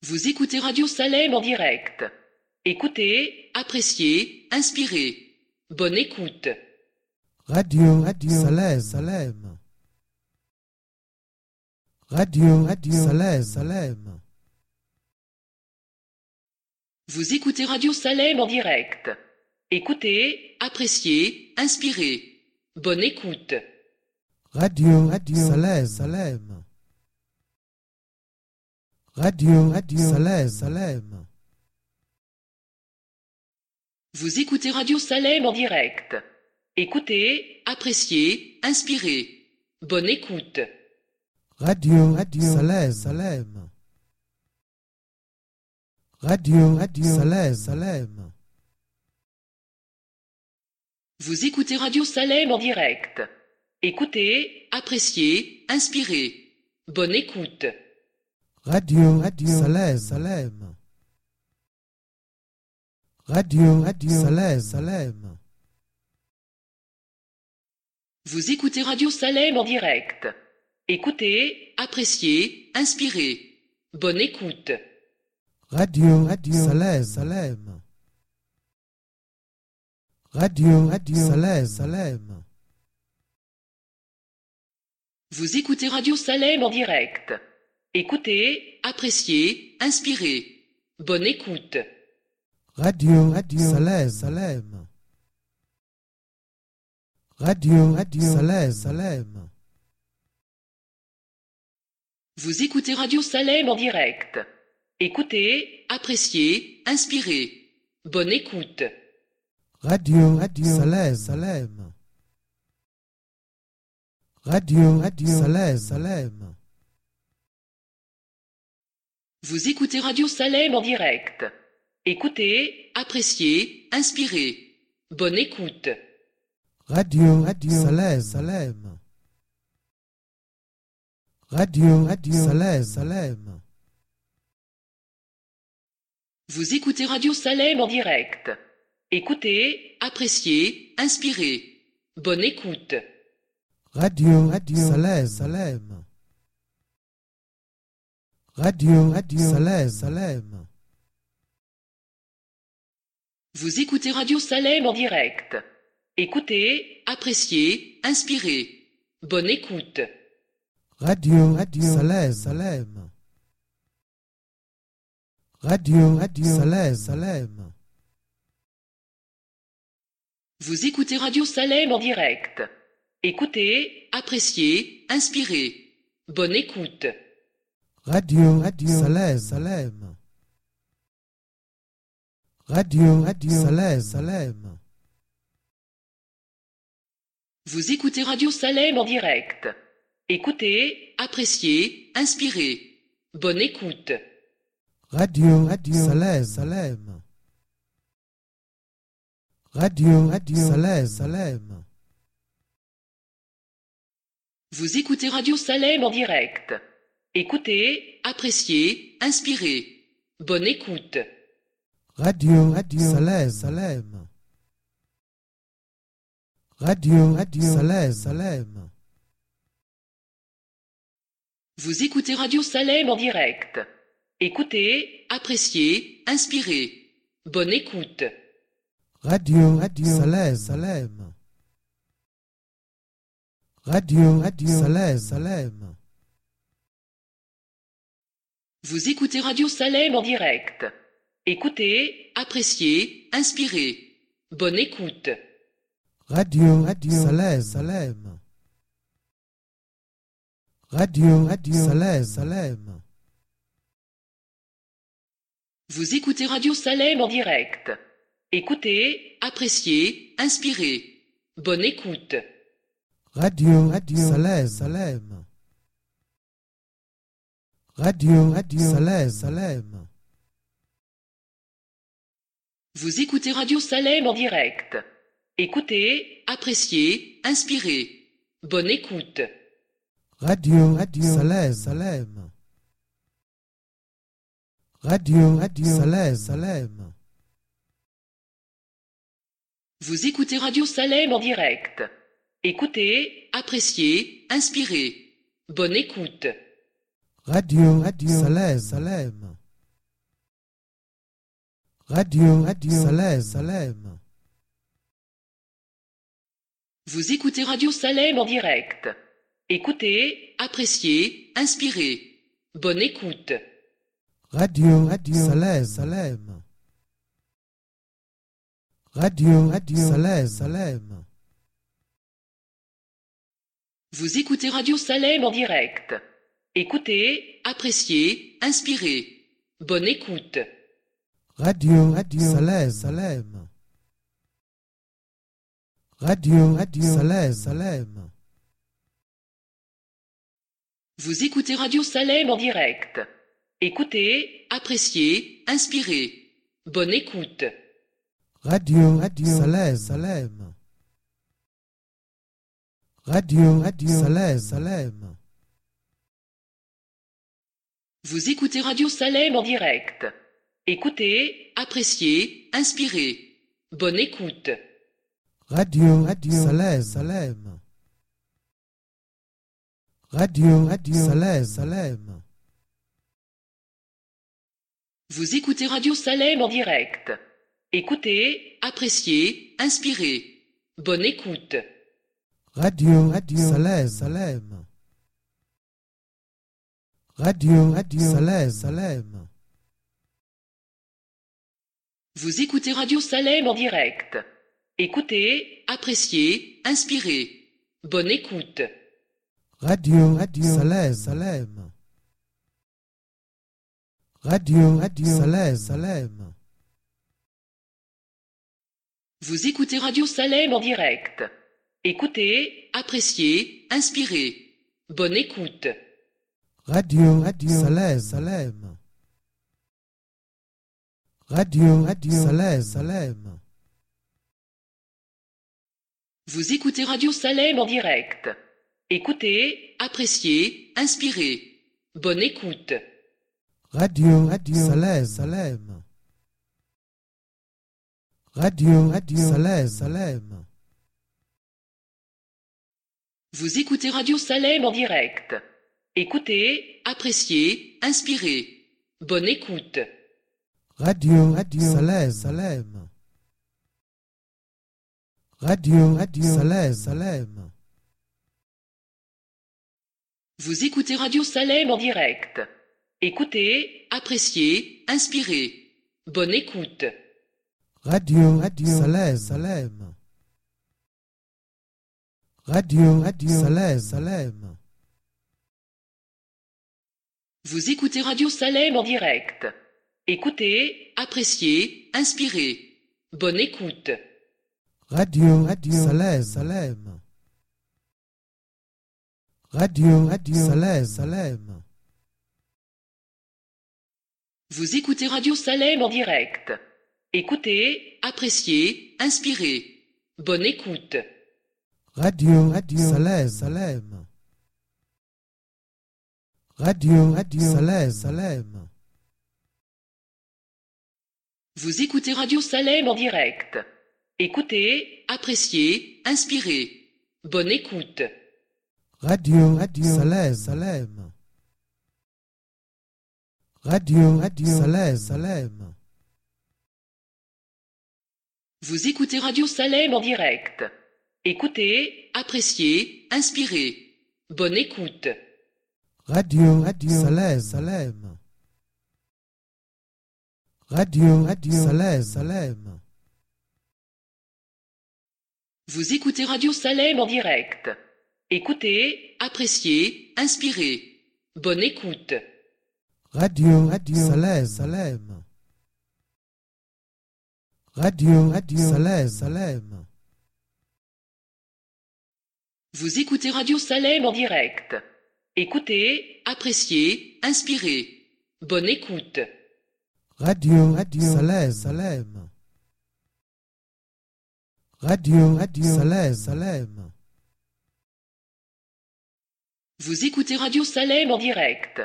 Speaker 2: Vous écoutez Radio Salem en direct. Écoutez, appréciez, inspirez. Bonne écoute.
Speaker 1: Radio, Radio Salem, Salem. Radio, Radio Salem, Salem.
Speaker 2: Vous écoutez Radio Salem en direct. Écoutez, appréciez, inspirez. Bonne écoute.
Speaker 1: Radio, Radio Salem, Salem. Radio, Radio Salem, Salem.
Speaker 2: Vous écoutez Radio Salem en direct. Écoutez, appréciez, inspirez. Bonne écoute.
Speaker 1: Radio, Radio Salem, Salem. Radio, Radio Salem, Salem.
Speaker 2: Vous écoutez Radio Salem en direct. Écoutez, appréciez, inspirez. Bonne écoute.
Speaker 1: Radio, Radio Salem, Salem. Radio, Radio Salem, Salem.
Speaker 2: Vous écoutez Radio Salem en direct. Écoutez, appréciez, inspirez. Bonne écoute.
Speaker 1: Radio, Radio Salem, Salem. Radio, Radio Salem, Salem.
Speaker 2: Vous écoutez Radio Salem en direct. Écoutez, appréciez, inspirez. Bonne écoute.
Speaker 1: Radio, Radio Salem, Salem. Radio, Radio Salem, Salem.
Speaker 2: Vous écoutez Radio Salem en direct. Écoutez, appréciez, inspirez. Bonne écoute.
Speaker 1: Radio, Radio Salem, Salem. Radio, Radio Salem, Salem.
Speaker 2: Vous écoutez Radio Salem en direct. Écoutez, appréciez, inspirez. Bonne écoute.
Speaker 1: Radio, Radio Salem, Salem. Radio, Radio Salem, Salem.
Speaker 2: Vous écoutez Radio Salem en direct. Écoutez, appréciez, inspirez. Bonne écoute.
Speaker 1: Radio, Radio Salem, Salem. Radio, Radio Salem, Salem.
Speaker 2: Vous écoutez Radio Salem en direct. Écoutez, appréciez, inspirez. Bonne écoute.
Speaker 1: Radio, Radio Salem, Salem. Radio, Radio Salem, Salem.
Speaker 2: Vous écoutez Radio Salem en direct. Écoutez, appréciez, inspirez. Bonne écoute.
Speaker 1: Radio, Radio Salem, Salem. Radio, Radio Salem, Salem.
Speaker 2: Vous écoutez Radio Salem en direct. Écoutez, appréciez, inspirez. Bonne écoute.
Speaker 1: Radio, Radio Salem, Salem. Radio, Radio Salem, Salem.
Speaker 2: Vous écoutez Radio Salem en direct. Écoutez, appréciez, inspirez. Bonne écoute.
Speaker 1: Radio, Radio Salem, Salem. Radio, Radio Salem, Salem.
Speaker 2: Vous écoutez Radio Salem en direct. Écoutez, appréciez, inspirez. Bonne écoute.
Speaker 1: Radio, Radio Salem, Salem. Radio, Radio Salem, Salem.
Speaker 2: Vous écoutez Radio Salem en direct. Écoutez, appréciez, inspirez. Bonne écoute.
Speaker 1: Radio, Radio, Salem, Salem. Radio, Radio, Salem, Salem.
Speaker 2: Vous écoutez Radio Salem en direct. Écoutez, appréciez, inspirez. Bonne écoute.
Speaker 1: Radio, Radio, Salem, Salem. Radio, Radio, Salem, Salem.
Speaker 2: Vous écoutez Radio Salem en direct. Écoutez, appréciez, inspirez. Bonne écoute.
Speaker 1: Radio, Radio, Salem, Salem. Radio, Radio, Salem, Salem.
Speaker 2: Vous écoutez Radio Salem en direct. Écoutez, appréciez, inspirez. Bonne écoute.
Speaker 1: Radio, Radio, Salem, Salem. Radio, Radio, Salem, Salem.
Speaker 2: Vous écoutez Radio Salem en direct. Écoutez, appréciez, inspirez. Bonne écoute.
Speaker 1: Radio, Radio, Salem, Salem. Radio, Radio, Salem, Salem.
Speaker 2: Vous écoutez Radio Salem en direct. Écoutez, appréciez, inspirez. Bonne écoute.
Speaker 1: Radio, Radio, Salem, Salem. Radio, Radio, Salem, Salem.
Speaker 2: Vous écoutez Radio Salem en direct. Écoutez, appréciez, inspirez. Bonne écoute.
Speaker 1: Radio, Radio, Salem, Salem. Radio, Radio, Salem, Salem.
Speaker 2: Vous écoutez Radio Salem en direct. Écoutez, appréciez, inspirez. Bonne écoute.
Speaker 1: Radio, Radio, Salem, Salem. Radio, Radio, Salem, Salem.
Speaker 2: Vous écoutez Radio Salem en direct. Écoutez, appréciez, inspirez. Bonne écoute.
Speaker 1: Radio, Radio, Salem, Salem. Radio, Radio, Salem, Salem.
Speaker 2: Vous écoutez Radio Salem en direct. Écoutez, appréciez, inspirez. Bonne écoute.
Speaker 1: Radio, Radio, Salem, Salem. Radio, Radio, Salem, Salem.
Speaker 2: Vous écoutez Radio Salem en direct. Écoutez, appréciez, inspirez. Bonne écoute.
Speaker 1: Radio, Radio, Salem, Salem. Radio, Radio, Salem, Salem.
Speaker 2: Vous écoutez Radio Salem en direct. Écoutez, appréciez, inspirez. Bonne écoute.
Speaker 1: Radio, Radio, Salem, Salem. Radio, Radio, Salem, Salem.
Speaker 2: Vous écoutez Radio Salem en direct. Écoutez, appréciez, inspirez. Bonne écoute.
Speaker 1: Radio, Radio, Salem, Salem. Radio, Radio, Salem, Salem.
Speaker 2: Vous écoutez Radio Salem en direct. Écoutez, appréciez, inspirez. Bonne écoute.
Speaker 1: Radio, Radio, Salem, Salem. Radio, Radio, Salem, Salem.
Speaker 2: Vous écoutez Radio Salem en direct. Écoutez, appréciez, inspirez. Bonne écoute.
Speaker 1: Radio, Radio, Salem, Salem. Radio, Radio, Salem, Salem.
Speaker 2: Vous écoutez Radio Salem en direct. Écoutez, appréciez, inspirez. Bonne écoute.
Speaker 1: Radio, Radio, Salem, Salem. Radio, Radio, Salem, Salem.
Speaker 2: Vous écoutez Radio Salem en direct. Écoutez, appréciez, inspirez. Bonne écoute.
Speaker 1: Radio, Radio, Salem, Salem. Radio, Radio, Salem, Salem.
Speaker 2: Vous écoutez Radio Salem en direct. Écoutez, appréciez, inspirez. Bonne écoute.
Speaker 1: Radio, Radio, Salem, Salem. Radio, Radio, Salem, Salem.
Speaker 2: Vous écoutez Radio Salem en direct. Écoutez, appréciez, inspirez. Bonne écoute.
Speaker 1: Radio, Radio, Salem, Salem. Radio, Radio, Salem, Salem.
Speaker 2: Vous écoutez Radio Salem en direct. Écoutez, appréciez, inspirez. Bonne écoute.
Speaker 1: Radio, Radio, Salem, Salem. Radio, Radio, Salem, Salem.
Speaker 2: Vous écoutez Radio Salem en direct.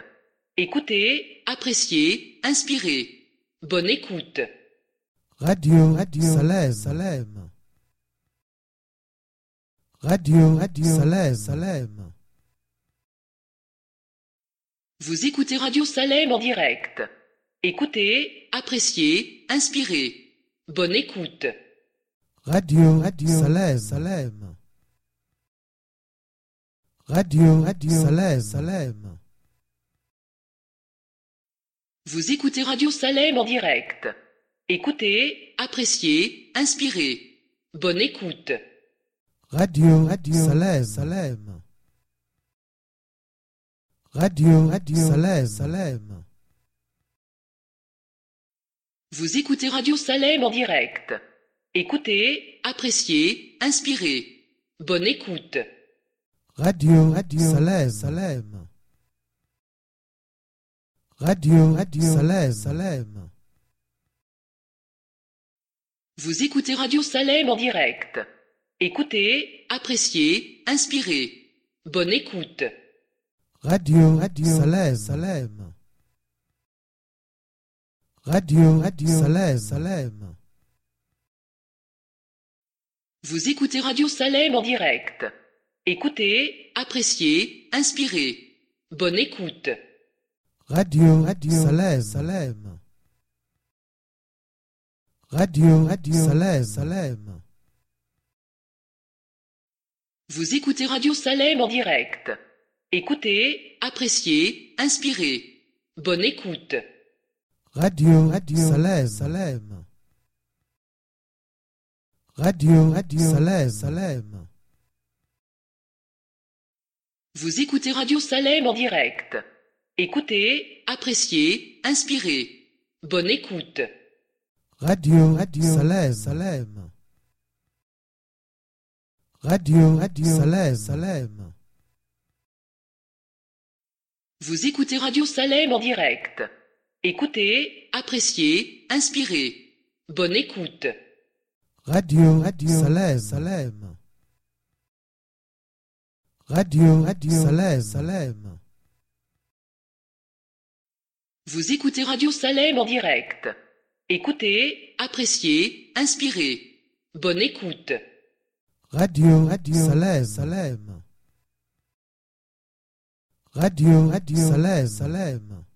Speaker 2: Écoutez, appréciez, inspirez. Bonne écoute.
Speaker 1: Radio, Radio, Salem, Salem. Radio, Radio, Salem, Salem.
Speaker 2: Vous écoutez Radio Salem en direct. Écoutez, appréciez, inspirez. Bonne écoute.
Speaker 1: Radio, Radio, Salem, Salem. Radio, Radio, Salem, Salem.
Speaker 2: Vous écoutez Radio Salem en direct. Écoutez, appréciez, inspirez. Bonne écoute.
Speaker 1: Radio, Radio, Salem, Salem. Radio, Radio, Salem, Salem.
Speaker 2: Vous écoutez Radio Salem en direct. Écoutez, appréciez, inspirez. Bonne écoute.
Speaker 1: Radio, Radio, Salem, Salem. Radio, Radio, Salem, Salem.
Speaker 2: Vous écoutez Radio Salem en direct. Écoutez, appréciez, inspirez. Bonne écoute.
Speaker 1: Radio, Radio, Salem, Salem. Radio, Radio, Salem, Salem.
Speaker 2: Vous écoutez Radio Salem en direct. Écoutez, appréciez, inspirez. Bonne écoute.
Speaker 1: Radio, Radio, Salem, Salem. Radio, Radio, Salem, Salem.
Speaker 2: Vous écoutez Radio Salem en direct. Écoutez, appréciez, inspirez. Bonne écoute.
Speaker 1: Radio, Radio, Salem, Salem. Radio, Radio, Salem, Salem.
Speaker 2: Vous écoutez Radio Salem en direct. Écoutez, appréciez, inspirez. Bonne écoute.
Speaker 1: Radio, Radio, Salem, Salem. Radio, Radio, Salem, Salem.
Speaker 2: Vous écoutez Radio Salem en direct. Écoutez, appréciez, inspirez. Bonne écoute.
Speaker 1: Radio, Radio, Salem, Salem. Radio, Radio, Salem, Salem.
Speaker 2: Vous écoutez Radio Salem en direct. Écoutez, appréciez, inspirez. Bonne écoute.
Speaker 1: Radio, Radio, Salem, Salem. Radio, Radio, Salem, Salem.